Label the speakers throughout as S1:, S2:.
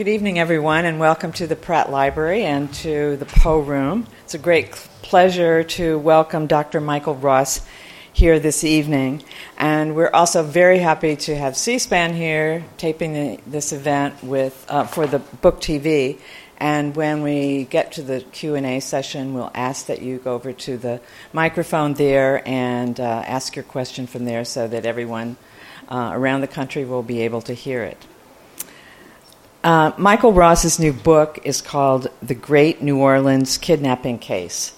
S1: Good evening, everyone, and welcome to the Pratt Library and to the Poe Room. It's a great pleasure to welcome Dr. Michael Ross here this evening. And we're also very happy to have C-SPAN here taping the, this event with, uh, for the Book TV. And when we get to the Q&A session, we'll ask that you go over to the microphone there and uh, ask your question from there so that everyone uh, around the country will be able to hear it. Uh, Michael Ross's new book is called The Great New Orleans Kidnapping Case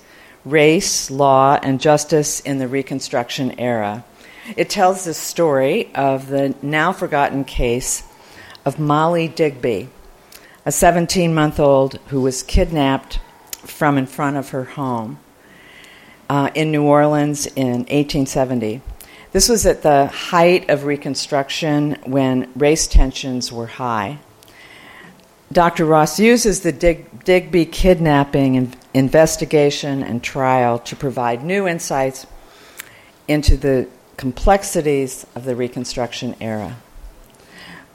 S1: Race, Law, and Justice in the Reconstruction Era. It tells the story of the now forgotten case of Molly Digby, a 17 month old who was kidnapped from in front of her home uh, in New Orleans in 1870. This was at the height of Reconstruction when race tensions were high. Dr. Ross uses the Dig- Digby kidnapping investigation and trial to provide new insights into the complexities of the Reconstruction era.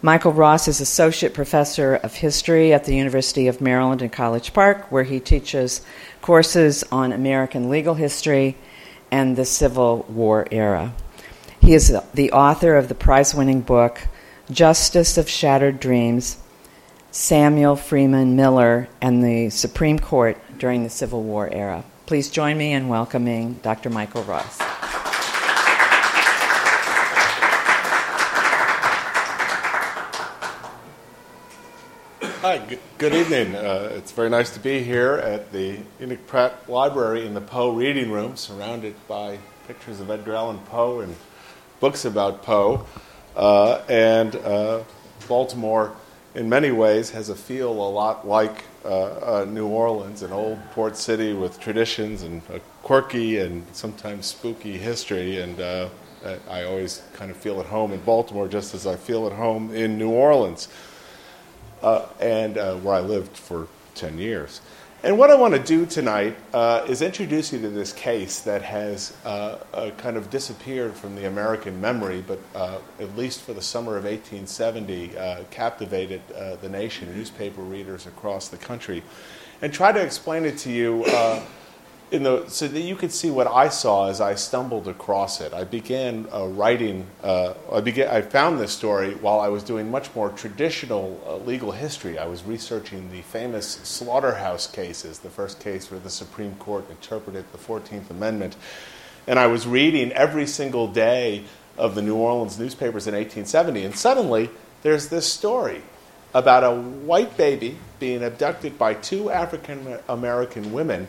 S1: Michael Ross is Associate Professor of History at the University of Maryland in College Park, where he teaches courses on American legal history and the Civil War era. He is the author of the prize winning book, Justice of Shattered Dreams Samuel Freeman Miller and the Supreme Court during the Civil War era. Please join me in welcoming Dr. Michael Ross.
S2: Hi, good, evening. Uh, it's very nice to be here at the Enoch Pratt Library in the Poe Reading Room, surrounded by pictures of Edgar Allan Poe and books about Poe. Uh, and uh, Baltimore in many ways has a feel a lot like uh, uh, New Orleans, an old port city with traditions and a quirky and sometimes spooky history. And uh, I always kind of feel at home in Baltimore just as I feel at home in New Orleans, uh, and uh, where I lived for 10 years. And what I want to do tonight uh, is introduce you to this case that has uh, uh, kind of disappeared from the American memory, but uh, at least for the summer of 1870, uh, captivated uh, the nation, newspaper readers across the country, and try to explain it to you in the, so that you could see what I saw as I stumbled across it. I began uh, writing. Uh, I began. I found this story while I was doing much more traditional uh, legal history. I was researching the famous slaughterhouse cases, the first case where the Supreme Court interpreted the Fourteenth Amendment, and I was reading every single day of the New Orleans newspapers in 1870. And suddenly, there's this story about a white baby being abducted by two African American women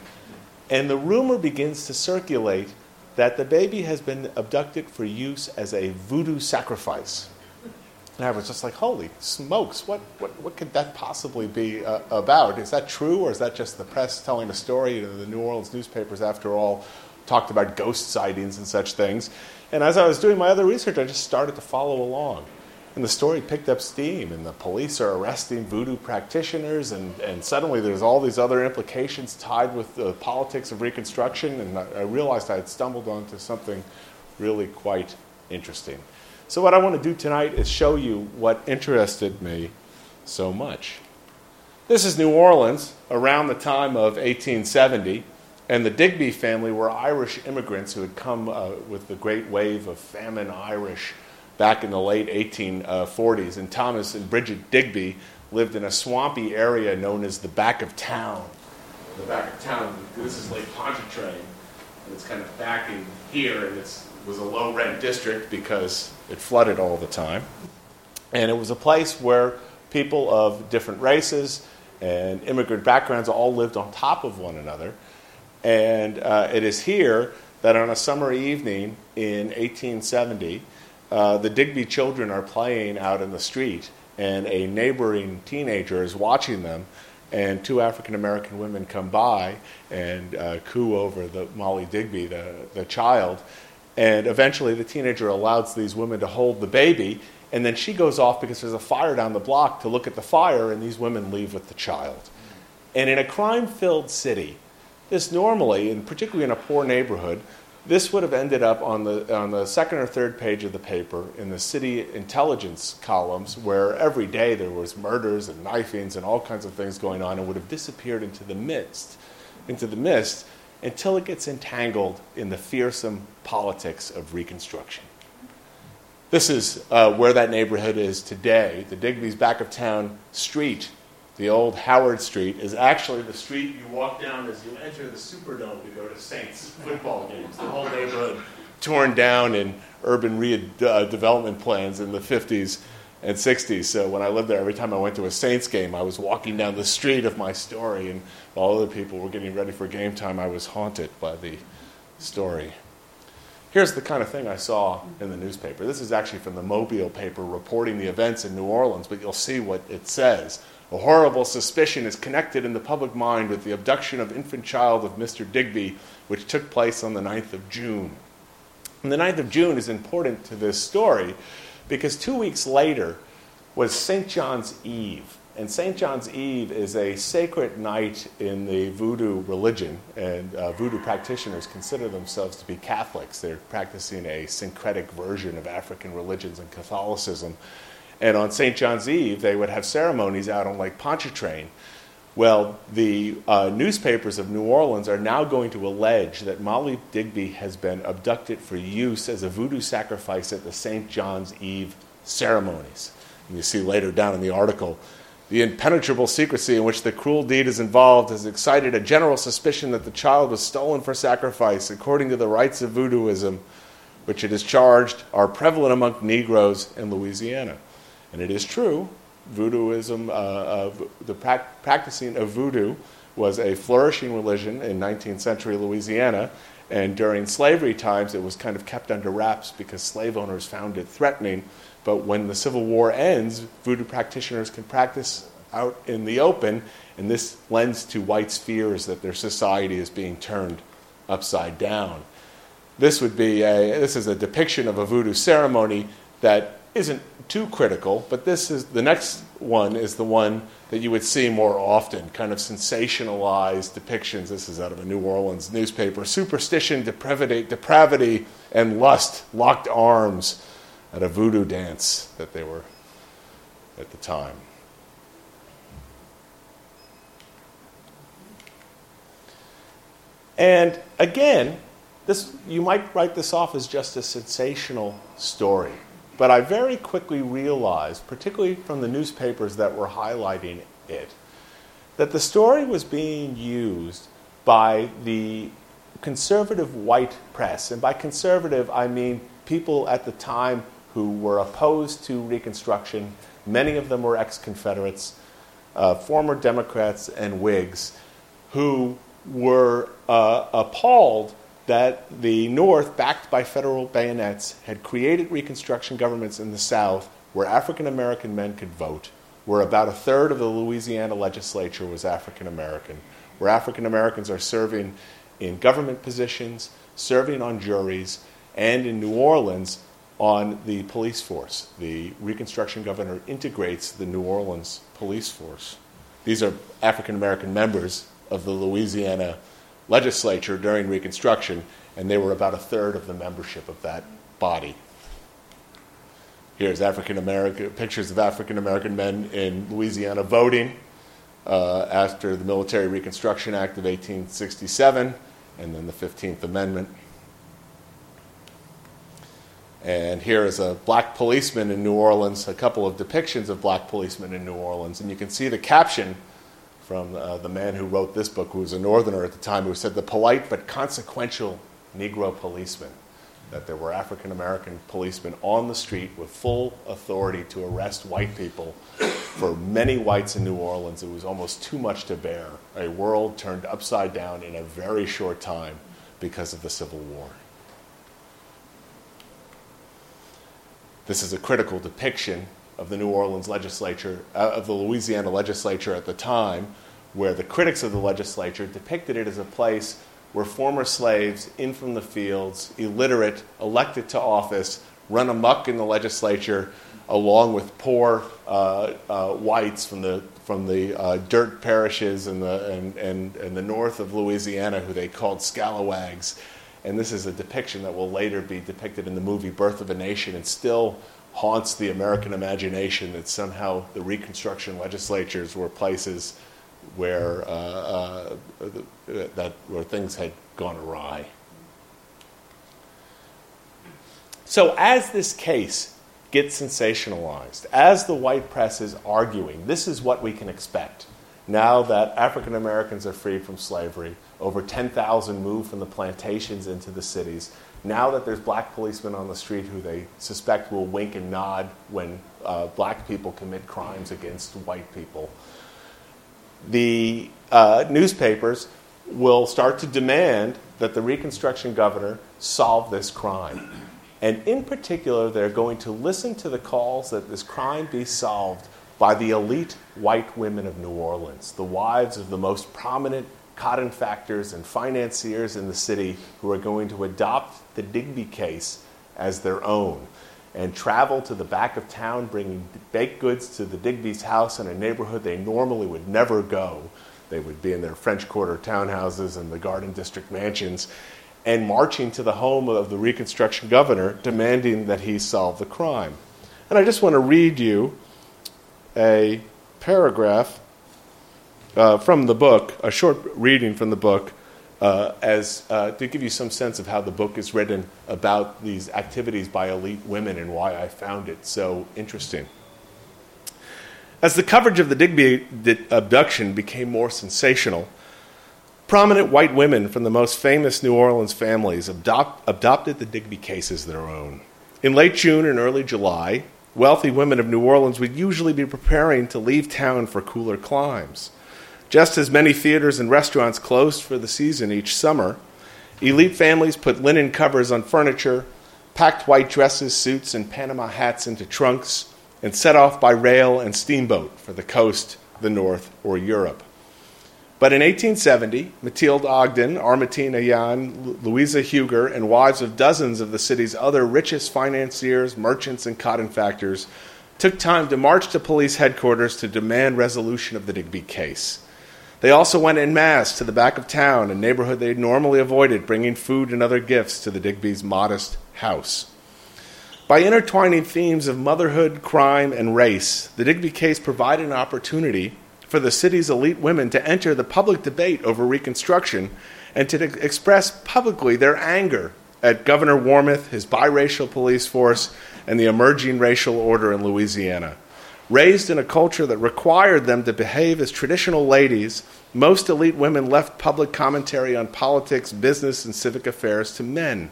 S2: and the rumor begins to circulate that the baby has been abducted for use as a voodoo sacrifice. And I was just like, holy smokes, what, what, what could that possibly be uh, about? Is that true, or is that just the press telling a story? You know, the New Orleans newspapers, after all, talked about ghost sightings and such things. And as I was doing my other research, I just started to follow along. And the story picked up steam, and the police are arresting voodoo practitioners, and, and suddenly there's all these other implications tied with the politics of Reconstruction. And I, I realized I had stumbled onto something really quite interesting. So, what I want to do tonight is show you what interested me so much. This is New Orleans around the time of 1870, and the Digby family were Irish immigrants who had come uh, with the great wave of famine Irish back in the late 1840s. And Thomas and Bridget Digby lived in a swampy area known as the back of town. The back of town, this is Lake Pontchartrain, and it's kind of back in here, and it was a low rent district because it flooded all the time. And it was a place where people of different races and immigrant backgrounds all lived on top of one another. And uh, it is here that on a summer evening in 1870, uh, the Digby children are playing out in the street, and a neighboring teenager is watching them, and two African American women come by and uh, coo over the Molly Digby, the, the child, and eventually the teenager allows these women to hold the baby, and then she goes off because there's a fire down the block to look at the fire, and these women leave with the child. And in a crime filled city, this normally, and particularly in a poor neighborhood, this would have ended up on the, on the second or third page of the paper in the city intelligence columns, where every day there was murders and knifings and all kinds of things going on, and would have disappeared into the midst, into the mist, until it gets entangled in the fearsome politics of Reconstruction. This is uh, where that neighborhood is today. The Digby's back of town street the old Howard Street, is actually the street you walk down as you enter the Superdome to go to Saints football games. The whole neighborhood torn down in urban redevelopment plans in the 50s and 60s. So when I lived there, every time I went to a Saints game, I was walking down the street of my story, and while other people were getting ready for game time, I was haunted by the story. Here's the kind of thing I saw in the newspaper. This is actually from the Mobile paper reporting the events in New Orleans, but you'll see what it says. A horrible suspicion is connected in the public mind with the abduction of infant child of Mr. Digby, which took place on the 9th of June. And the 9th of June is important to this story because two weeks later was St. John's Eve. And St. John's Eve is a sacred night in the voodoo religion, and uh, voodoo practitioners consider themselves to be Catholics. They're practicing a syncretic version of African religions and Catholicism. And on St. John's Eve, they would have ceremonies out on Lake Pontchartrain. Well, the uh, newspapers of New Orleans are now going to allege that Molly Digby has been abducted for use as a voodoo sacrifice at the St. John's Eve ceremonies. And you see later down in the article, the impenetrable secrecy in which the cruel deed is involved has excited a general suspicion that the child was stolen for sacrifice according to the rites of voodooism, which it is charged are prevalent among Negroes in Louisiana. And it is true, voodooism, uh, the pra- practicing of voodoo was a flourishing religion in 19th century Louisiana. And during slavery times, it was kind of kept under wraps because slave owners found it threatening. But when the Civil War ends, voodoo practitioners can practice out in the open, and this lends to whites' fears that their society is being turned upside down. This would be a, this is a depiction of a voodoo ceremony that isn't too critical, but this is the next one is the one that you would see more often, kind of sensationalized depictions. This is out of a New Orleans newspaper. Superstition, depravity, depravity and lust locked arms at a voodoo dance that they were at the time. And again, this, you might write this off as just a sensational story. But I very quickly realized, particularly from the newspapers that were highlighting it, that the story was being used by the conservative white press. And by conservative, I mean people at the time who were opposed to Reconstruction. Many of them were ex Confederates, uh, former Democrats, and Whigs, who were uh, appalled that the North, backed by federal bayonets, had created Reconstruction governments in the South where African American men could vote, where about a third of the Louisiana legislature was African American, where African Americans are serving in government positions, serving on juries, and in New Orleans on the police force. The Reconstruction governor integrates the New Orleans police force. These are African American members of the Louisiana legislature during Reconstruction, and they were about a third of the membership of that body. Here's African American pictures of African American men in Louisiana voting uh, after the Military Reconstruction Act of 1867, and then the 15th Amendment. And here is a black policeman in New Orleans, a couple of depictions of black policemen in New Orleans. And you can see the caption from uh, the man who wrote this book, who was a northerner at the time, who said the polite but consequential Negro policeman. That there were African American policemen on the street with full authority to arrest white people. For many whites in New Orleans, it was almost too much to bear. A world turned upside down in a very short time because of the Civil War. This is a critical depiction of the New Orleans legislature, uh, of the Louisiana legislature at the time, where the critics of the legislature depicted it as a place where former slaves, in from the fields, illiterate, elected to office, run amuck in the legislature, along with poor uh, uh, whites from the from the uh, dirt parishes in the and, and, and the north of Louisiana, who they called scalawags, And this is a depiction that will later be depicted in the movie Birth of a Nation and still haunts the American imagination that somehow the Reconstruction legislatures were places where, uh, uh, that, where things had gone awry. So, as this case gets sensationalized, as the white press is arguing, this is what we can expect. Now that African Americans are free from slavery, over 10,000 moved from the plantations into the cities. Now that there's black policemen on the street who they suspect will wink and nod when uh, black people commit crimes against white people, the uh, newspapers will start to demand that the Reconstruction governor solve this crime. And in particular, they're going to listen to the calls that this crime be solved by the elite white women of New Orleans, the wives of the most prominent cotton factors and financiers in the city who are going to adopt the Digby case as their own and travel to the back of town bringing baked goods to the Digby's house in a neighborhood they normally would never go. They would be in their French Quarter townhouses and the Garden District mansions and marching to the home of the Reconstruction governor demanding that he solve the crime. And I just want to read you a paragraph uh, from the book, a short reading from the book, uh, as uh, to give you some sense of how the book is written about these activities by elite women and why I found it so interesting. As the coverage of the Digby abduction became more sensational, prominent white women from the most famous New Orleans families adopt, adopted the Digby case as their own. In late June and early July, wealthy women of New Orleans would usually be preparing to leave town for cooler climes. Just as many theaters and restaurants closed for the season each summer, elite families put linen covers on furniture, packed white dresses, suits, and Panama hats into trunks, and set off by rail and steamboat for the coast, the north, or Europe. But in 1870, Mathilde Ogden, Armentine Ayan, Louisa Huger, and wives of dozens of the city's other richest financiers, merchants, and cotton factors took time to march to police headquarters to demand resolution of the Digby case. They also went en masse to the back of town, a neighborhood they normally avoided, bringing food and other gifts to the Digby's modest house. By intertwining themes of motherhood, crime, and race, the Digby case provided an opportunity for the city's elite women to enter the public debate over Reconstruction and to express publicly their anger at Governor Warmoth, his biracial police force, and the emerging racial order in Louisiana. Raised in a culture that required them to behave as traditional ladies, most elite women left public commentary on politics, business, and civic affairs to men.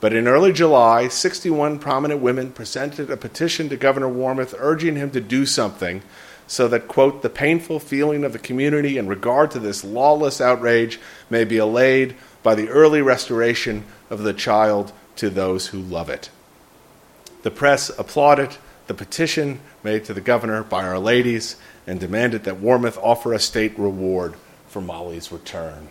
S2: But in early July, 61 prominent women presented a petition to Governor Warmoth urging him to do something so that, quote, the painful feeling of the community in regard to this lawless outrage may be allayed by the early restoration of the child to those who love it. The press applauded the petition made to the governor by Our Ladies and demanded that Warmoth offer a state reward for Molly's return.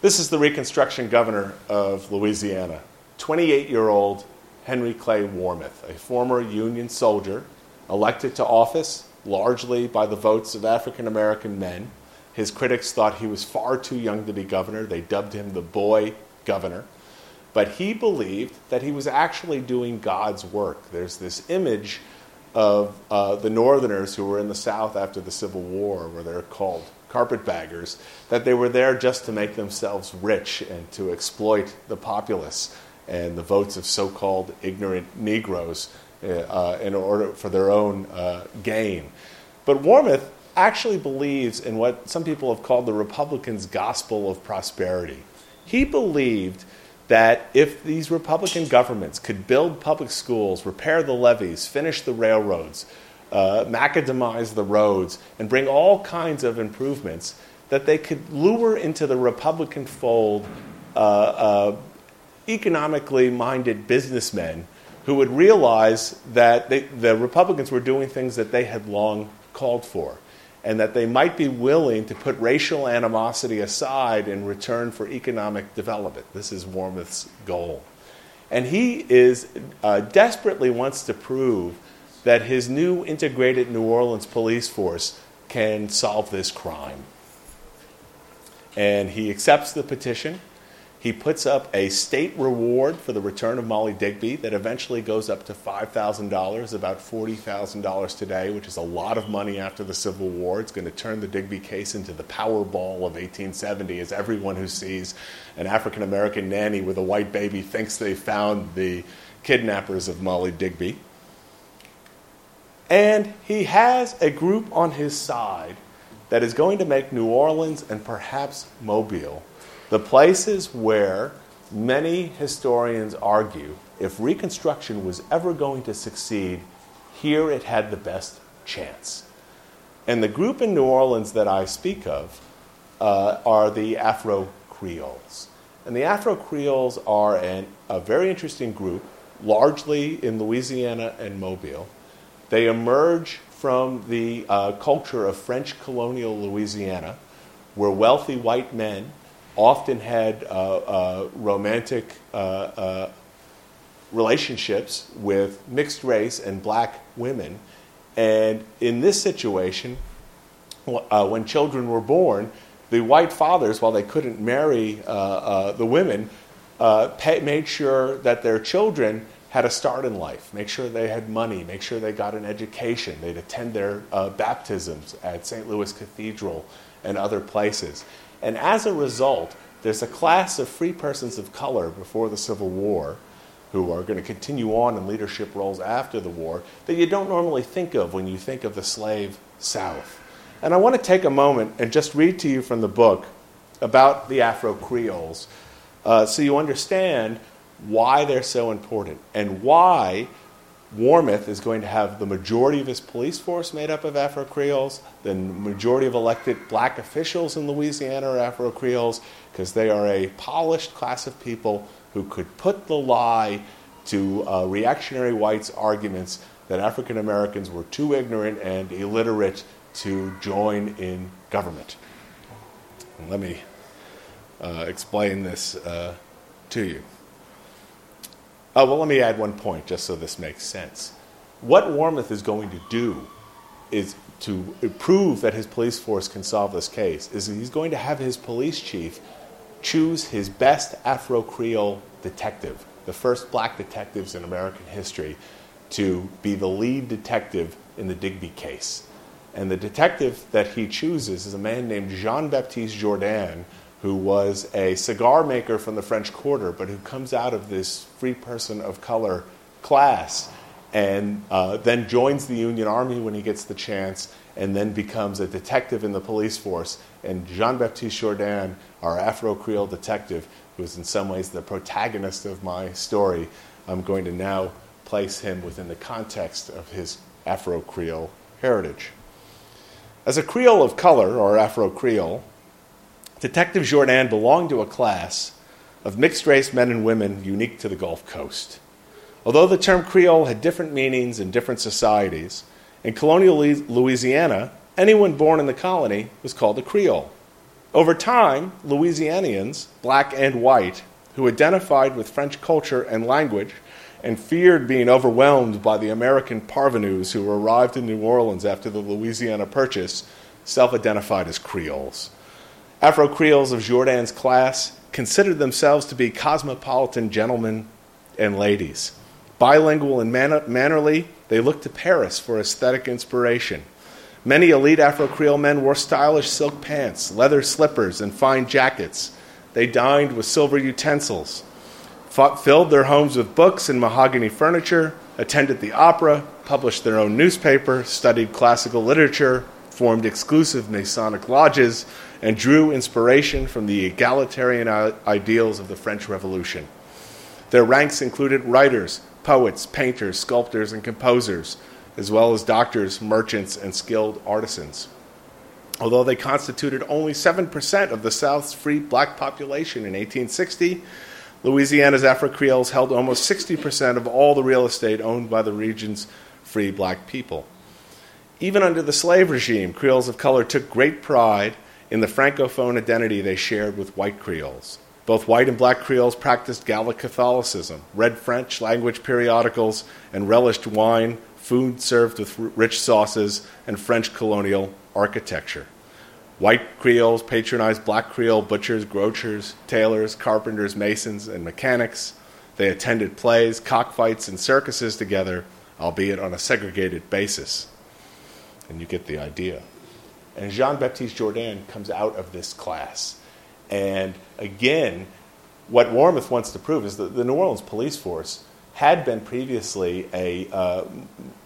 S2: This is the Reconstruction governor of Louisiana, 28 year old Henry Clay Warmoth, a former Union soldier elected to office largely by the votes of African American men. His critics thought he was far too young to be governor. They dubbed him the boy governor. But he believed that he was actually doing God's work. There's this image of uh, the Northerners who were in the South after the Civil War, where they're called carpetbaggers, that they were there just to make themselves rich and to exploit the populace and the votes of so called ignorant Negroes uh, in order for their own uh, gain. But Warmoth actually believes in what some people have called the Republicans' gospel of prosperity. He believed that if these Republican governments could build public schools, repair the levees, finish the railroads, uh, macadamize the roads, and bring all kinds of improvements, that they could lure into the Republican fold uh, uh, economically minded businessmen who would realize that they, the Republicans were doing things that they had long called for, and that they might be willing to put racial animosity aside in return for economic development. This is Warmoth's goal. And he is uh, desperately wants to prove that his new integrated New Orleans police force can solve this crime. And he accepts the petition. He puts up a state reward for the return of Molly Digby that eventually goes up to $5,000, about $40,000 today, which is a lot of money after the Civil War. It's going to turn the Digby case into the Powerball of 1870, as everyone who sees an African American nanny with a white baby thinks they found the kidnappers of Molly Digby. And he has a group on his side that is going to make New Orleans and perhaps Mobile the places where many historians argue if Reconstruction was ever going to succeed, here it had the best chance. And the group in New Orleans that I speak of uh, are the Afro Creoles. And the Afro Creoles are an, a very interesting group, largely in Louisiana and Mobile. They emerge from the uh, culture of French colonial Louisiana, where wealthy white men often had uh, uh, romantic uh, relationships with mixed race and black women. And in this situation, when children were born, the white fathers, while they couldn't marry the women, pay, made sure that their children had a start in life, make sure they had money, make sure they got an education. They'd attend their uh, baptisms at St. Louis Cathedral and other places. And as a result, there's a class of free persons of color before the Civil War who are going to continue on in leadership roles after the war that you don't normally think of when you think of the slave South. And I want to take a moment and just read to you from the book about the Afro Creoles uh, so you understand why they're so important and why Warmoth is going to have the majority of his police force made up of Afro Creoles, the majority of elected black officials in Louisiana are Afro Creoles, because they are a polished class of people who could put the lie to uh, reactionary whites' arguments that African Americans were too ignorant and illiterate to join in government. Let me uh, explain this uh, to you. Oh, well, let me add one point just so this makes sense. What Warmoth is going to do is to prove that his police force can solve this case is he's going to have his police chief choose his best Afro Creole detective, the first black detectives in American history, to be the lead detective in the Digby case. And the detective that he chooses is a man named Jean Baptiste Jourdan, who was a cigar maker from the French Quarter, but who comes out of this free person of color class and uh, then joins the Union Army when he gets the chance, and then becomes a detective in the police force. And Jean Baptiste Jourdan, our Afro Creole detective, who is in some ways the protagonist of my story, I'm going to now place him within the context of his Afro Creole heritage. As a Creole of color, or Afro Creole, Detective Jourdan belonged to a class of mixed race men and women unique to the Gulf Coast. Although the term Creole had different meanings in different societies, in colonial Louisiana, anyone born in the colony was called a Creole. Over time, Louisianians, black and white, who identified with French culture and language and feared being overwhelmed by the American parvenus who arrived in New Orleans after the Louisiana Purchase, self identified as Creoles. Afro Creoles of Jourdan's class considered themselves to be cosmopolitan gentlemen and ladies. Bilingual and man- mannerly, they looked to Paris for aesthetic inspiration. Many elite Afro Creole men wore stylish silk pants, leather slippers, and fine jackets. They dined with silver utensils, filled their homes with books and mahogany furniture, attended the opera, published their own newspaper, studied classical literature, formed exclusive Masonic lodges, and drew inspiration from the egalitarian ideals of the French Revolution. Their ranks included writers, poets, painters, sculptors, and composers, as well as doctors, merchants, and skilled artisans. Although they constituted only 7% of the South's free black population in 1860, Louisiana's Afro Creoles held almost 60% of all the real estate owned by the region's free black people. Even under the slave regime, Creoles of color took great pride in the Francophone identity they shared with white Creoles. Both white and black Creoles practiced Gallic Catholicism, read French language periodicals, and relished wine, food served with rich sauces, and French colonial architecture. White Creoles patronized black Creole butchers, grocers, tailors, carpenters, masons, and mechanics. They attended plays, cockfights, and circuses together, albeit on a segregated basis. And you get the idea. And Jean Baptiste Jourdan comes out of this class. And again, what Warmoth wants to prove is that the New Orleans police force had been previously a uh,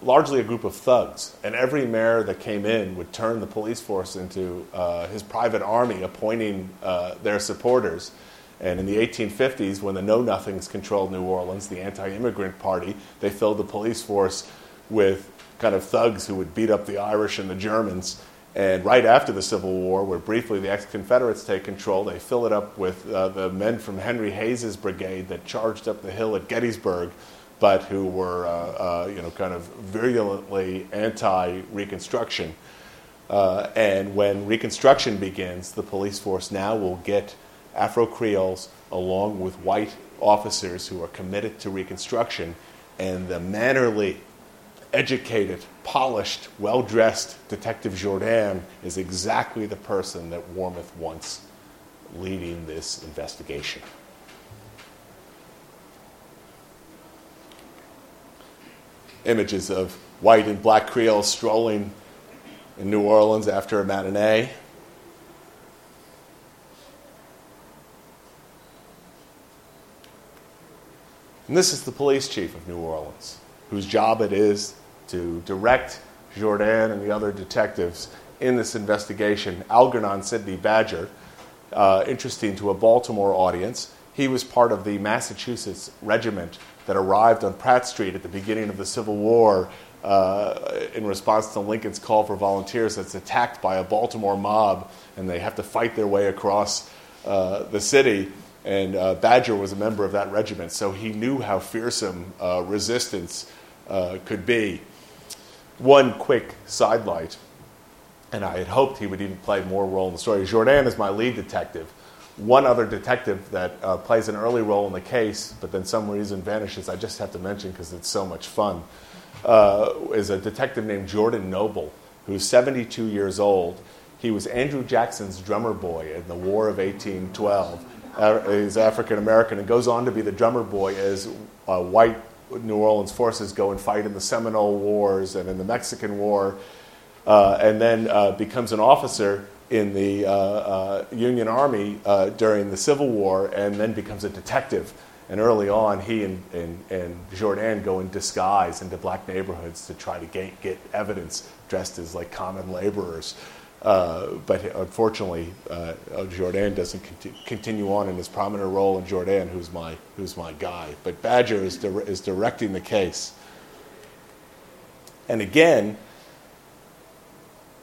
S2: largely a group of thugs, and every mayor that came in would turn the police force into uh, his private army, appointing uh, their supporters. And in the 1850s, when the Know Nothings controlled New Orleans, the anti-immigrant party, they filled the police force with kind of thugs who would beat up the Irish and the Germans and right after the Civil War, where briefly the ex Confederates take control, they fill it up with uh, the men from Henry Hays's brigade that charged up the hill at Gettysburg, but who were, uh, uh, you know, kind of virulently anti Reconstruction. Uh, and when Reconstruction begins, the police force now will get Afro Creoles along with white officers who are committed to Reconstruction, and the mannerly educated, polished, well dressed Detective Jourdan is exactly the person that Warmoth wants leading this investigation. Images of white and black Creoles strolling in New Orleans after a matinee. And this is the police chief of New Orleans, whose job it is to direct Jourdan and the other detectives in this investigation. Algernon Sidney Badger, uh, interesting to a Baltimore audience, he was part of the Massachusetts regiment that arrived on Pratt Street at the beginning of the Civil War uh, in response to Lincoln's call for volunteers that's attacked by a Baltimore mob, and they have to fight their way across uh, the city. And uh, Badger was a member of that regiment, so he knew how fearsome uh, resistance uh, could be one quick sidelight, and I had hoped he would even play more role in the story. Jourdan is my lead detective. One other detective that uh, plays an early role in the case, but then some reason vanishes, I just have to mention because it's so much fun, uh, is a detective named Jordan Noble, who's 72 years old. He was Andrew Jackson's drummer boy in the War of 1812. Uh, he's African American and goes on to be the drummer boy as a white New Orleans forces go and fight in the Seminole Wars and in the Mexican War, uh, and then uh, becomes an officer in the uh, uh Union Army uh, during the Civil War, and then becomes a detective. And early on, he and, and, and Jourdan go in disguise into black neighborhoods to try to get, get evidence dressed as like common laborers. Uh, but unfortunately, uh, Jordan doesn't conti- continue on in his prominent role in Jourdan, who's my, who's my guy. But Badger is, di- is directing the case. And again,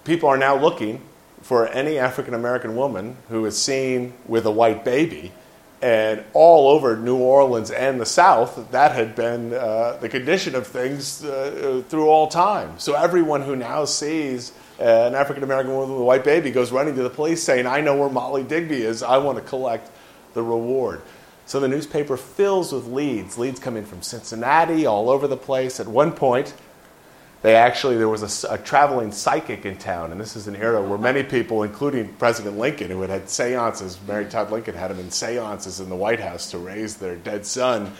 S2: people are now looking for any African American woman who is seen with a white baby. And all over New Orleans and the South, that had been uh, the condition of things uh, through all time. So everyone who now sees Uh, an African American woman with a white baby goes running to the police saying, I know where Molly Digby is. I want to collect the reward. So the newspaper fills with leads. Leads come in from Cincinnati, all over the place. At one point, they actually, there was a, a, traveling psychic in town, and this is an era where many people, including President Lincoln, who had had seances, Mary Todd Lincoln had him in seances in the White House to raise their dead son.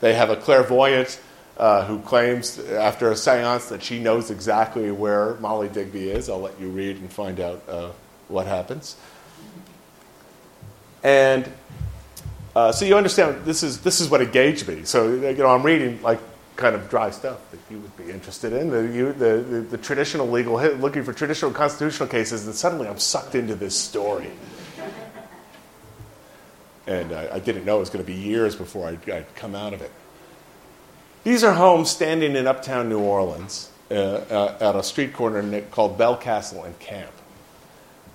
S2: They have a clairvoyant uh, who claims after a seance that she knows exactly where Molly Digby is. I'll let you read and find out uh, what happens. And uh, so you understand this is this is what engaged me. So you know I'm reading like kind of dry stuff that you would be interested in the you, the, the, the traditional legal looking for traditional constitutional cases, and suddenly I'm sucked into this story. And I didn't know it was going to be years before I'd, I'd come out of it. These are homes standing in uptown New Orleans uh, uh, at a street corner called Bellecastle and Camp.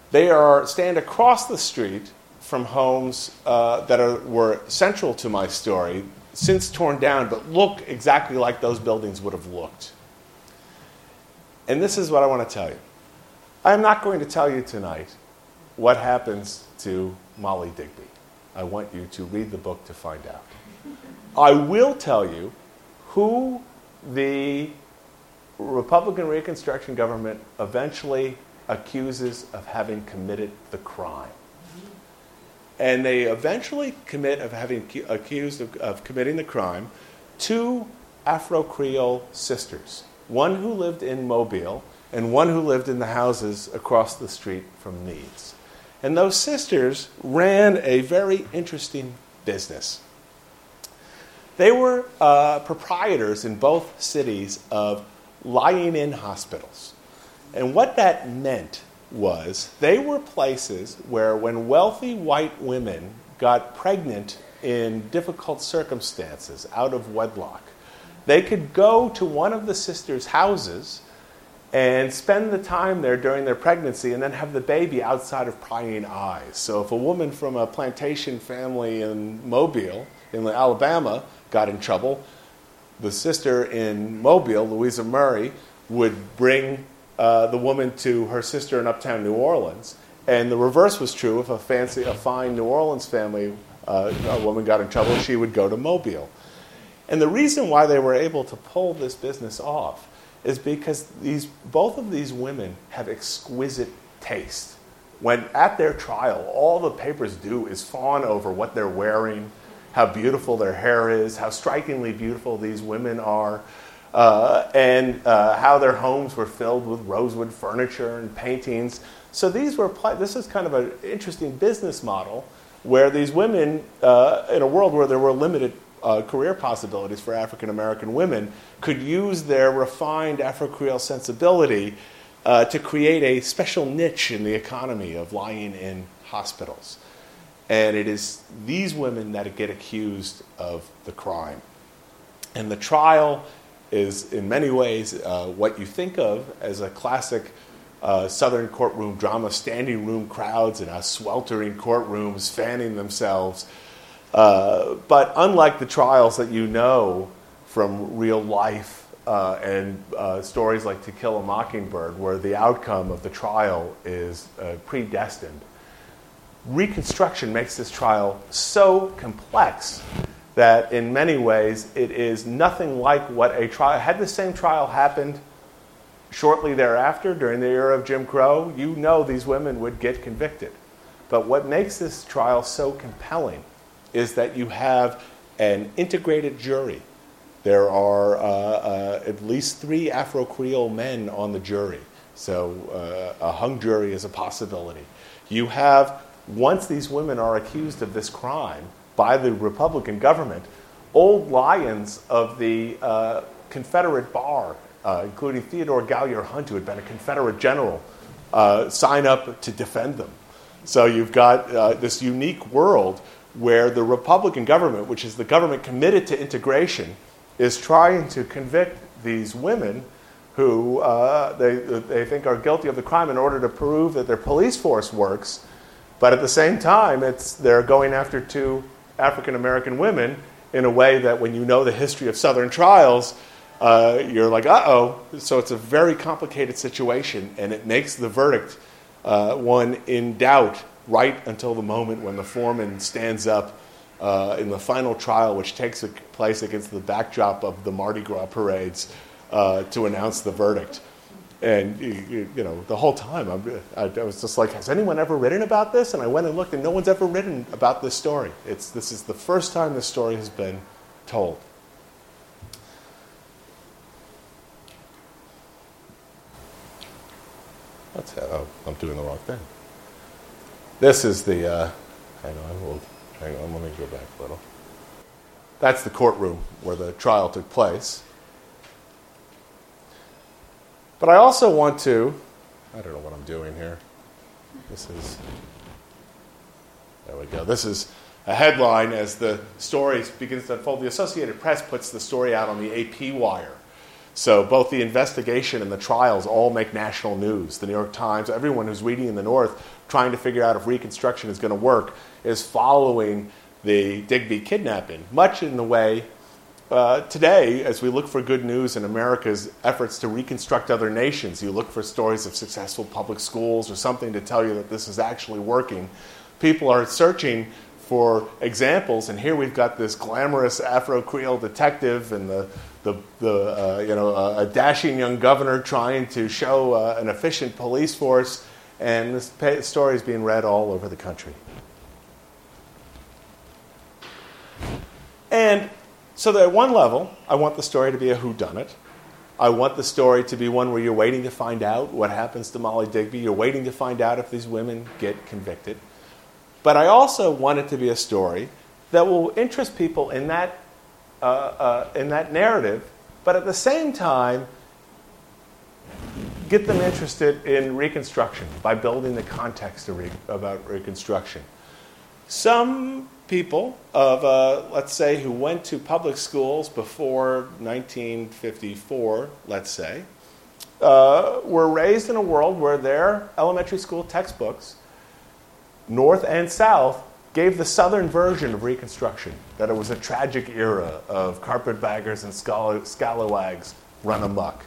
S2: They are stand across the street from homes uh, that are, were central to my story, since torn down, but look exactly like those buildings would have looked. And this is what I want to tell you. I'm not going to tell you tonight what happens to Molly Digby. I want you to read the book to find out. I will tell you who the Republican Reconstruction government eventually accuses of having committed the crime. And they eventually commit of having accused of, of committing the crime two Afro Creole sisters, one who lived in Mobile and one who lived in the houses across the street from Needs. And those sisters ran a very interesting business. They were uh, proprietors in both cities of lying in hospitals. And what that meant was they were places where, when wealthy white women got pregnant in difficult circumstances out of wedlock, they could go to one of the sisters' houses and spend the time there during their pregnancy and then have the baby outside of prying eyes. So if a woman from a plantation family in Mobile, in Alabama, got in trouble, the sister in Mobile, Louisa Murray, would bring uh, the woman to her sister in uptown New Orleans. And the reverse was true. If a fancy, a fine New Orleans family, uh, a woman got in trouble, she would go to Mobile. And the reason why they were able to pull this business off is because these, both of these women have exquisite taste. When at their trial, all the papers do is fawn over what they're wearing, how beautiful their hair is, how strikingly beautiful these women are, uh, and uh, how their homes were filled with rosewood furniture and paintings. So these were this is kind of an interesting business model where these women, uh, in a world where there were limited uh, career possibilities for African American women could use their refined Afro Creole sensibility uh, to create a special niche in the economy of lying in hospitals. And it is these women that get accused of the crime. And the trial is, in many ways, uh, what you think of as a classic uh, Southern courtroom drama standing room crowds in sweltering courtrooms, fanning themselves uh, but unlike the trials that you know from real life uh, and uh, stories like To Kill a Mockingbird, where the outcome of the trial is uh, predestined, Reconstruction makes this trial so complex that in many ways it is nothing like what a trial. Had the same trial happened shortly thereafter, during the era of Jim Crow, you know these women would get convicted. But what makes this trial so compelling is that you have an integrated jury. There are uh, uh, at least three Afro Creole men on the jury, so uh, a hung jury is a possibility. You have, once these women are accused of this crime by the Republican government, old lions of the uh, Confederate bar, uh, including Theodore Gaillard Hunt, who had been a Confederate general, uh, sign up to defend them. So you've got this unique world where the Republican government, which is the government committed to integration, is trying to convict these women who uh, they, they think are guilty of the crime in order to prove that their police force works. But at the same time, it's, they're going after two African American women in a way that when you know the history of Southern trials, uh, you're like, uh oh. So it's a very complicated situation, and it makes the verdict uh, one in doubt right until the moment when the foreman stands up uh, in the final trial, which takes place against the backdrop of the Mardi Gras parades, uh, to announce the verdict. And you, know, the whole time I, I was just like, "Has anyone ever written about this?" And I went and looked, and no one's ever written about this story. It's this is the first time this story has been told. That's oh, I'm doing the wrong thing. This is the, uh, hang on, we'll, hang on, let me go back a little. That's the courtroom where the trial took place. But I also want to, I don't know what I'm doing here. This is, there we go. This is a headline as the story begins to unfold. The Associated Press puts the story out on the AP wire. So both the investigation and the trials all make national news. The New York Times, everyone who's reading in the North trying to figure out if Reconstruction is going to work is following the Digby kidnapping, much in the way uh, today, as we look for good news in America's efforts to reconstruct other nations, you look for stories of successful public schools or something to tell you that this is actually working. People are searching for examples, and here we've got this glamorous Afro Creole detective and the the, the uh, you know, a dashing young governor trying to show uh, an efficient police force, and this story is being read all over the country. And so, that at one level, I want the story to be a whodunit. I want the story to be one where you're waiting to find out what happens to Molly Digby. You're waiting to find out if these women get convicted. But I also want it to be a story that will interest people in that, uh, uh, in that narrative, but at the same time, get them interested in Reconstruction by building the context re- about Reconstruction. Some people of, uh, let's say, who went to public schools before 1954, let's say, uh, were raised in a world where their elementary school textbooks, North and South, gave the Southern version of Reconstruction, that it was a tragic era of carpetbaggers and scalawags run amok.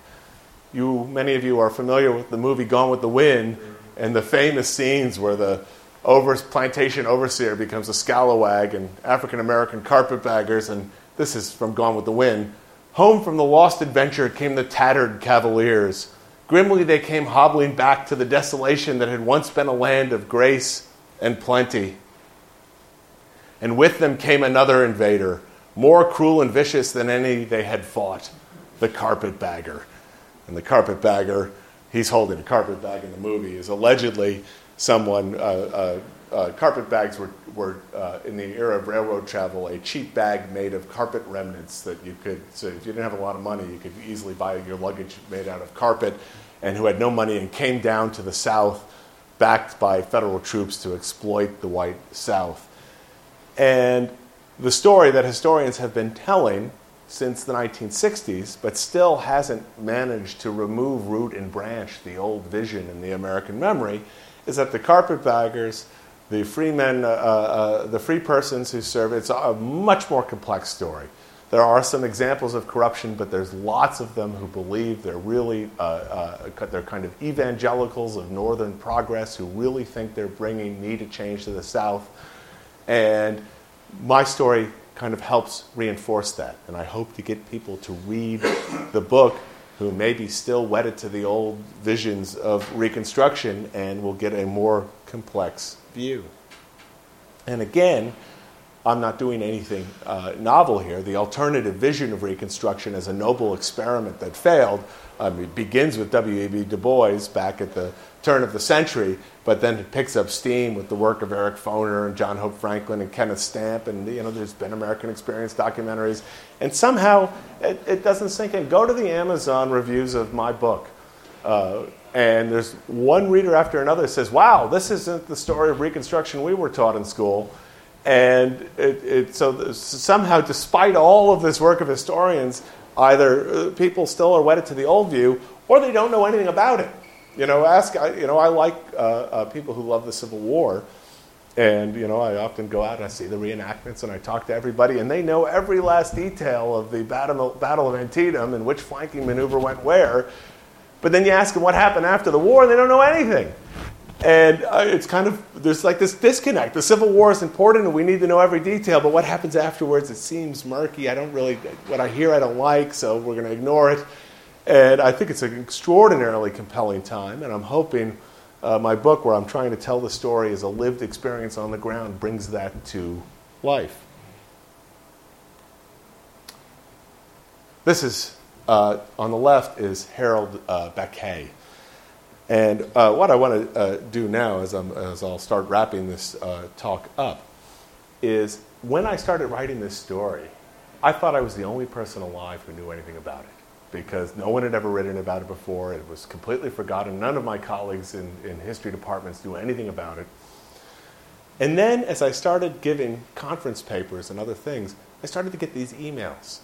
S2: You, many of you are familiar with the movie Gone with the Wind and the famous scenes where the over, plantation overseer becomes a scalawag and African American carpetbaggers, and this is from Gone with the Wind. Home from the lost adventure came the tattered cavaliers. Grimly they came hobbling back to the desolation that had once been a land of grace and plenty. And with them came another invader, more cruel and vicious than any they had fought the carpetbagger. And the carpetbagger, he's holding a carpetbag in the movie, is allegedly someone, uh, uh, uh, carpet bags were, were uh, in the era of railroad travel, a cheap bag made of carpet remnants that you could, so if you didn't have a lot of money, you could easily buy your luggage made out of carpet, and who had no money and came down to the South backed by federal troops to exploit the white South. And the story that historians have been telling since the 1960s, but still hasn't managed to remove root and branch the old vision in the American memory, is that the carpetbaggers, the free men, uh, uh, uh, the free persons who serve, it's a much more complex story. There are some examples of corruption, but there's lots of them who believe they're really, uh, uh, they're kind of evangelicals of Northern progress who really think they're bringing needed change to the South. And my story kind of helps reinforce that. And I hope to get people to read the book who may be still wedded to the old visions of Reconstruction and will get a more complex view. And again, I'm not doing anything uh, novel here. The alternative vision of Reconstruction as a noble experiment that failed um, it begins with W.E.B. Du Bois back at the turn of the century, but then it picks up steam with the work of Eric Foner and John Hope Franklin and Kenneth Stampp, and you know there's been American Experience documentaries, and somehow it, it doesn't sink in. Go to the Amazon reviews of my book, uh, and there's one reader after another says, "Wow, this isn't the story of Reconstruction we were taught in school." And it, it, so somehow, despite all of this work of historians, either uh, people still are wedded to the old view or they don't know anything about it. You know, ask, you know, I like uh, uh, people who love the Civil War. And, you know, I often go out and I see the reenactments and I talk to everybody, and they know every last detail of the Battle, Battle of Antietam and which flanking maneuver went where. But then you ask them what happened after the war, and they don't know anything. And uh, it's kind of, there's like this disconnect. The Civil War is important and we need to know every detail, but what happens afterwards, it seems murky. I don't really, what I hear, I don't like, so we're going to ignore it. And I think it's an extraordinarily compelling time, and I'm hoping uh, my book, where I'm trying to tell the story as a lived experience on the ground, brings that to life. This is, uh, on the left, is Harold uh. And uh, what I want to uh, do now, as, i as I'll start wrapping this uh, talk up, is when I started writing this story, I thought I was the only person alive who knew anything about it because no one had ever written about it before. It was completely forgotten. None of my colleagues in, in history departments knew anything about it. And then, as I started giving conference papers and other things, I started to get these emails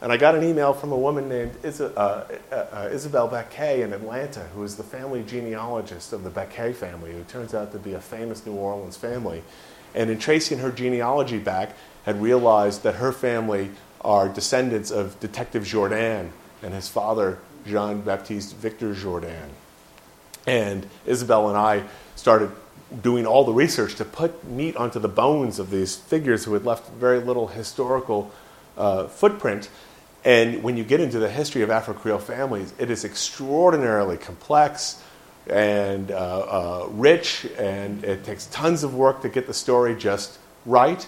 S2: and I got an email from a woman named Is- uh, uh, uh, Isabel Baquet in Atlanta, who is the family genealogist of the Baquet family, who turns out to be a famous New Orleans family. And in tracing her genealogy back, had realized that her family are descendants of Detective Jourdan and his father, Jean Baptiste Victor Jourdan. And Isabel and I started doing all the research to put meat onto the bones of these figures who had left very little historical uh, footprint And when you get into the history of Afro Creole families, it is extraordinarily complex and uh, uh, rich, and it takes tons of work to get the story just right.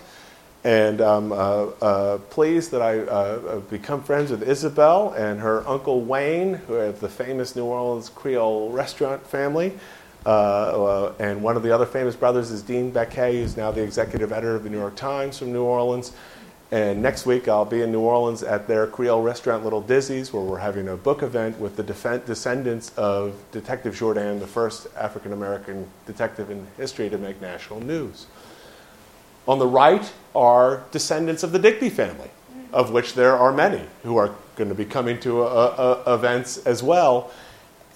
S2: And I'm uh, uh, pleased that I uh, become friends with Isabel and her uncle Wayne, who have the famous New Orleans Creole restaurant family. Uh, and one of the other famous brothers is Dean Baquet, who's now the executive editor of the New York Times from New Orleans. And next week I'll be in New Orleans at their Creole restaurant Little Dizzy's, where we're having a book event with the descendants of Detective Jourdan, the first African American detective in history to make national news. On the right are descendants of the Digby family, of which there are many who are going to be coming to uh, uh, events as well.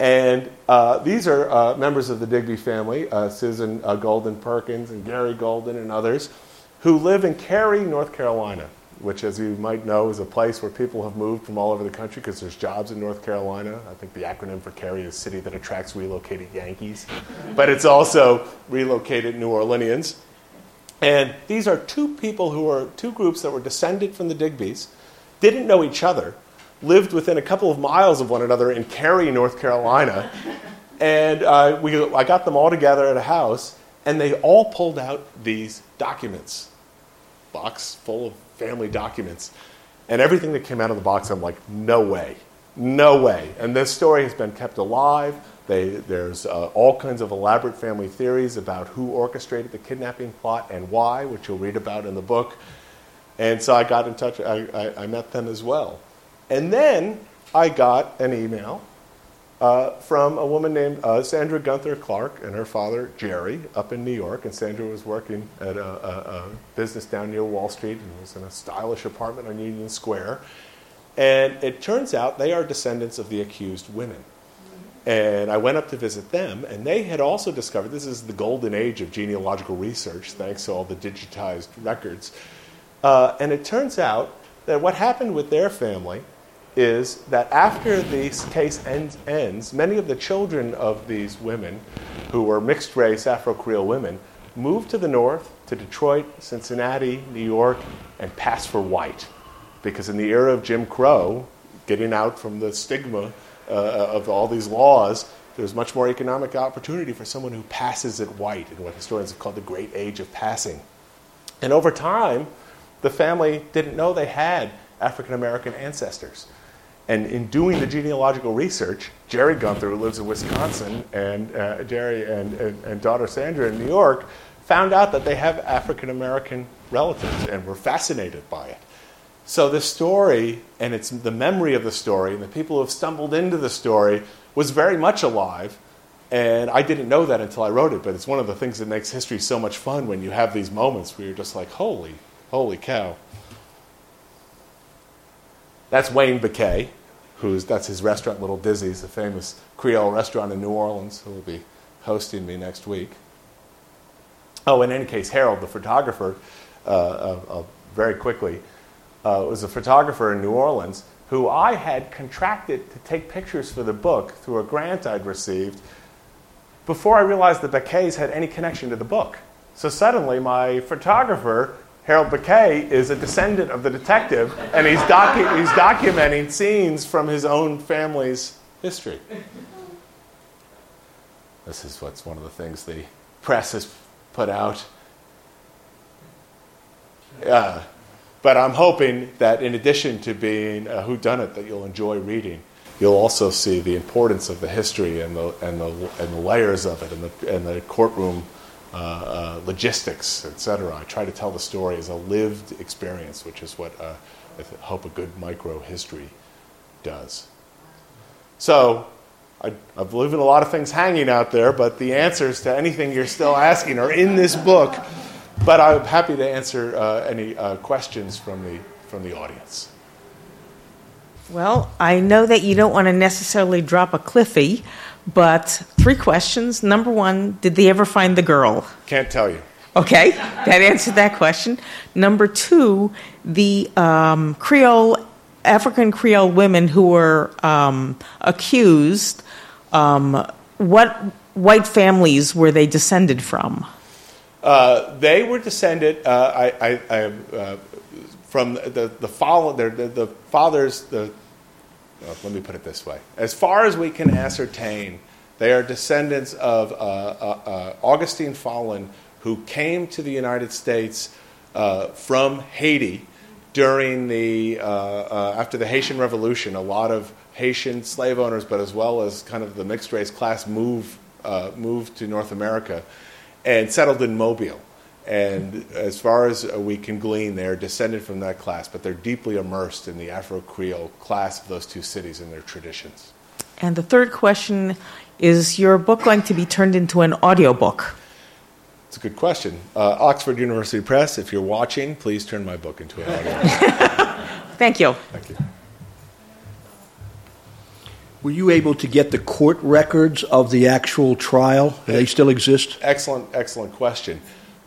S2: And uh, these are uh, members of the Digby family, uh, Susan uh, Golden Perkins and Gary Golden and others who live in Cary, North Carolina, which, as you might know, is a place where people have moved from all over the country because there's jobs in North Carolina. I think the acronym for Cary is City that Attracts Relocated Yankees, but it's also relocated New Orleanians. And these are two people who are two groups that were descended from the Digbys, didn't know each other, lived within a couple of miles of one another in Cary, North Carolina. And uh, we, I got them all together at a house, and they all pulled out these documents box full of family documents. And everything that came out of the box, I'm like, no way, no way. And this story has been kept alive. They, there's uh, all kinds of elaborate family theories about who orchestrated the kidnapping plot and why, which you'll read about in the book. And so I got in touch, I, I, I met them as well. And then I got an email uh, from a woman named uh, Sandra Gunther Clark and her father Jerry up in New York. And Sandra was working at a, a, a, business down near Wall Street and was in a stylish apartment on Union Square. And it turns out they are descendants of the accused women. And I went up to visit them, and they had also discovered this is the golden age of genealogical research, thanks to all the digitized records. Uh, and it turns out that what happened with their family is that after this case ends, ends, many of the children of these women, who were mixed race Afro Creole women, moved to the north, to Detroit, Cincinnati, New York, and passed for white. Because in the era of Jim Crow, getting out from the stigma uh, of all these laws, there's much more economic opportunity for someone who passes it white in what historians have called the great age of passing. And over time, the family didn't know they had African American ancestors. And in doing the genealogical research, Jerry Gunther, who lives in Wisconsin, and uh, Jerry and, and, and, daughter Sandra in New York, found out that they have African American relatives and were fascinated by it. So the story and it's the memory of the story and the people who have stumbled into the story was very much alive. And I didn't know that until I wrote it, but it's one of the things that makes history so much fun when you have these moments where you're just like, holy, holy cow. That's Wayne Baquet, who's that's his restaurant, Little Dizzy's, a famous Creole restaurant in New Orleans, who will be hosting me next week. Oh, in any case, Harold, the photographer, uh, uh, very quickly, uh, was a photographer in New Orleans who I had contracted to take pictures for the book through a grant I'd received before I realized that Baquets had any connection to the book. So suddenly, my photographer Harold Baquet is a descendant of the detective, and he's, docu- he's documenting scenes from his own family's history. This is what's one of the things the press has put out. Uh, but I'm hoping that in addition to being a whodunit that you'll enjoy reading, you'll also see the importance of the history and the, and the, and the layers of it and the, and the courtroom uh, uh, logistics, etc. I try to tell the story as a lived experience, which is what uh, I hope a good micro history does. So, I, I believe in a lot of things hanging out there, but the answers to anything you're still asking are in this book. But I'm happy to answer uh, any uh, questions from the, from the audience.
S3: Well, I know that you don't want to necessarily drop a Cliffy, but three questions. Number one, did they ever find the girl?
S2: Can't tell you.
S3: Okay, that answered that question. Number two, the um, Creole, African Creole women who were um, accused, um, what white families were they descended from?
S2: Uh, they were descended, uh, I, I, I uh, from the the, follow, the, the fathers. The let me put it this way: as far as we can ascertain, they are descendants of uh, uh, uh Augustine Follin, who came to the United States uh, from Haiti during the uh, after the Haitian Revolution. A lot of Haitian slave owners, but as well as kind of the mixed race class, move moved to North America and settled in Mobile. And as far as we can glean, they're descended from that class, but they're deeply immersed in the Afro Creole class of those two cities and their traditions.
S3: And the third question is your book going to be turned into an audiobook?
S2: It's a good question. Uh, Oxford University Press, if you're watching, please turn my book into an audiobook.
S3: Thank you.
S2: Thank you.
S4: Were you able to get the court records of the actual trial? Do they still exist?
S2: Excellent, excellent question.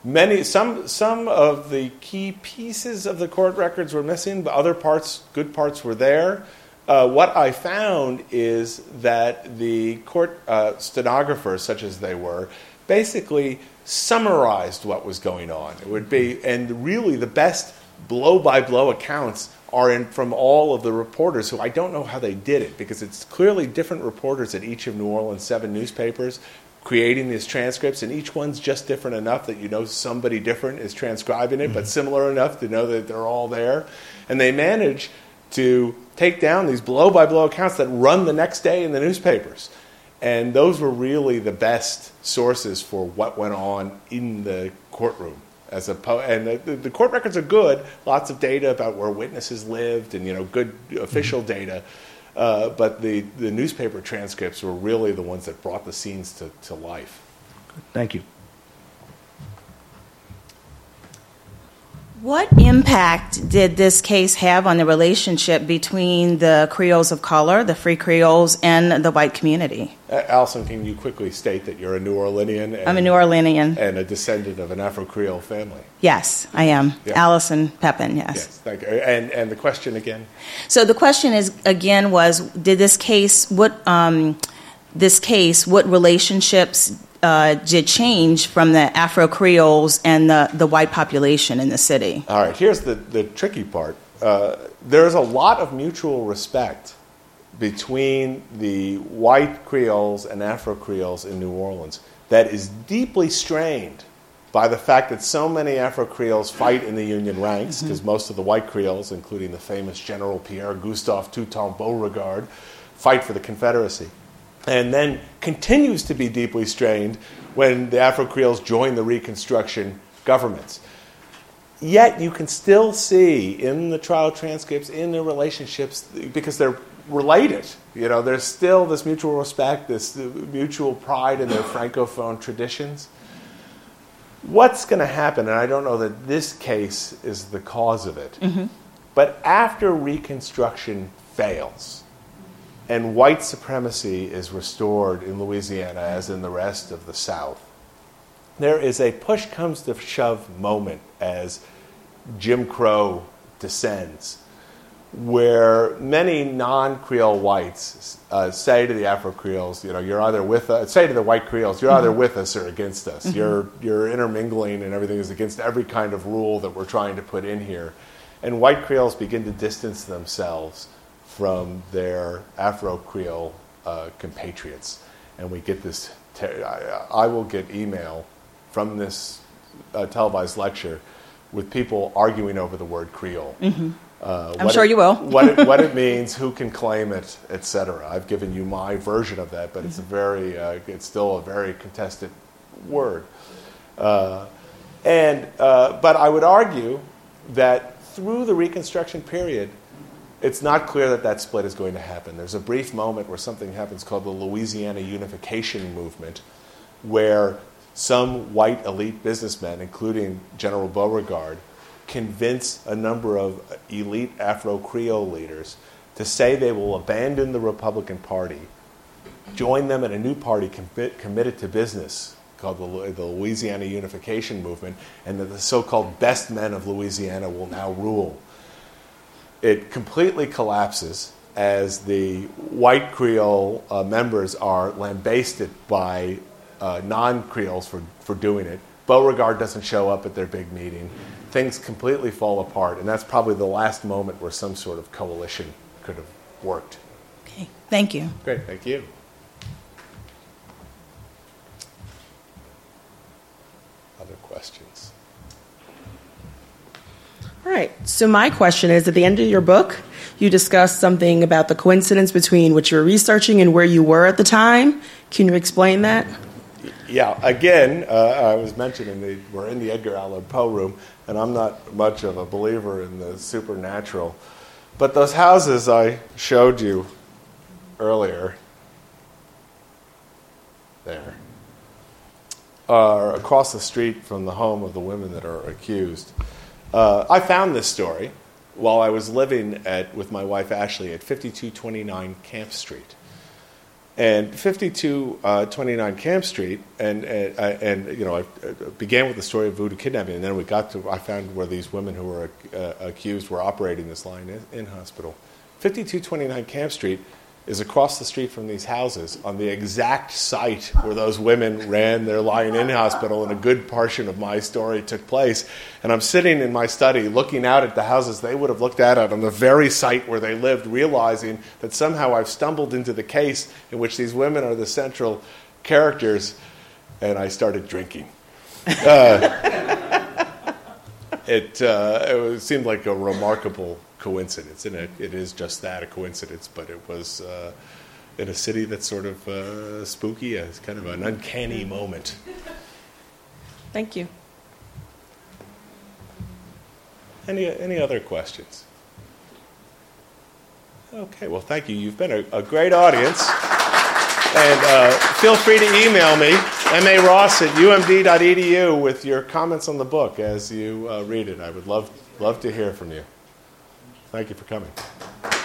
S2: Many, some, some of the key pieces of the court records were missing, but other parts, good parts, were there. Uh, what I found is that the court uh, stenographers, such as they were, basically summarized what was going on. It would be, and really the best blow by blow accounts are in, from all of the reporters who I don't know how they did it because it's clearly different reporters at each of New Orleans' seven newspapers creating these transcripts, and each one's just different enough that you know somebody different is transcribing it, mm-hmm. but similar enough to know that they're all there. And they manage to take down these blow by blow accounts that run the next day in the newspapers. And those were really the best sources for what went on in the courtroom as a po- and the, the, court records are good. Lots of data about where witnesses lived, and you know, good official mm-hmm. data. Uh, but the, the newspaper transcripts were really the ones that brought the scenes to, to life.
S4: Thank you.
S5: What impact did this case have on the relationship between the Creoles of color, the free Creoles, and the white community?
S2: Uh, Allison, can you quickly state that you're a New Orleanian? And,
S5: I'm a New Orleanian.
S2: And a descendant of an Afro Creole family?
S5: Yes, I am. Yeah. Allison Pepin, yes.
S2: Yes, thank you. And, and the question again?
S5: So the question is, again, was did this case, what, um, this case, what relationships uh, did change from the Afro Creoles and the, the white population in the city.
S2: All right, here's the, the tricky part. Uh, there's a lot of mutual respect between the white Creoles and Afro Creoles in New Orleans that is deeply strained by the fact that so many Afro Creoles fight in the Union ranks, because mm-hmm. most of the white Creoles, including the famous General Pierre Gustave Toutant Beauregard, fight for the Confederacy and then continues to be deeply strained when the Afro Creoles join the Reconstruction governments. Yet you can still see in the trial transcripts, in their relationships, because they're related. You know, there's still this mutual respect, this mutual pride in their francophone traditions. What's going to happen, and I don't know that this case is the cause of it, mm-hmm. but after Reconstruction fails, and white supremacy is restored in Louisiana as in the rest of the South. There is a push comes to shove moment as Jim Crow descends, where many non Creole whites uh, say to the Afro Creoles, you know, you're either with us, say to the white Creoles, you're mm-hmm. either with us or against us. Mm-hmm. You're, you're intermingling and everything is against every kind of rule that we're trying to put in here. And white Creoles begin to distance themselves from their Afro Creole uh, compatriots. And we get this, ter- I, I, will get email from this uh, televised lecture with people arguing over the word Creole.
S5: Mm-hmm. Uh, I'm sure it, you will.
S2: what, it, what it means, who can claim it, etc. I've given you my version of that, but mm-hmm. it's a mm-hmm. very, uh, it's still a very contested word. Uh, and, uh, but I would argue that through the Reconstruction period, it's not clear that that split is going to happen. There's a brief moment where something happens called the Louisiana Unification Movement, where some white elite businessmen, including General Beauregard, convince a number of elite Afro Creole leaders to say they will abandon the Republican Party, join them in a new party com- committed to business called the, the Louisiana Unification Movement, and that the so called best men of Louisiana will now rule it completely collapses as the white Creole uh, members are lambasted by uh, non Creoles for, for doing it. Beauregard doesn't show up at their big meeting. Things completely fall apart, and that's probably the last moment where some sort of coalition could have worked.
S5: Okay, thank you.
S2: Great, thank you. Other questions?
S6: All right. So my question is: at the end of your book, you discuss something about the coincidence between what you were researching and where you were at the time. Can you explain that?
S2: Yeah, again, uh, I was mentioning the, we're in the Edgar Allan Poe room, and I'm not much of a believer in the supernatural. But those houses I showed you earlier, there, are across the street from the home of the women that are accused. Uh, I found this story while I was living at, with my wife Ashley at 5229 Camp Street. And 5229 uh, Camp Street, and, and, uh, and, you know, I began with the story of voodoo kidnapping, and then we got to, I found where these women who were uh, accused were operating this line in, in hospital. 5229 Camp Street is across the street from these houses on the exact site where those women ran their lying in hospital and a good portion of my story took place. And I'm sitting in my study looking out at the houses they would have looked at on the very site where they lived, realizing that somehow I've stumbled into the case in which these women are the central characters, and I started drinking. Uh, it, uh, it seemed like a remarkable coincidence, and it, it is just that a coincidence. But it was uh, in a city that's sort of uh, spooky. It's kind of an uncanny moment.
S6: Thank you.
S2: Any any other questions? Okay, well, thank you. You've been a, a great audience. And uh, feel free to email me, maross at umd.edu, with your comments on the book as you uh, read it. I would love, love to hear from you. Thank you for coming.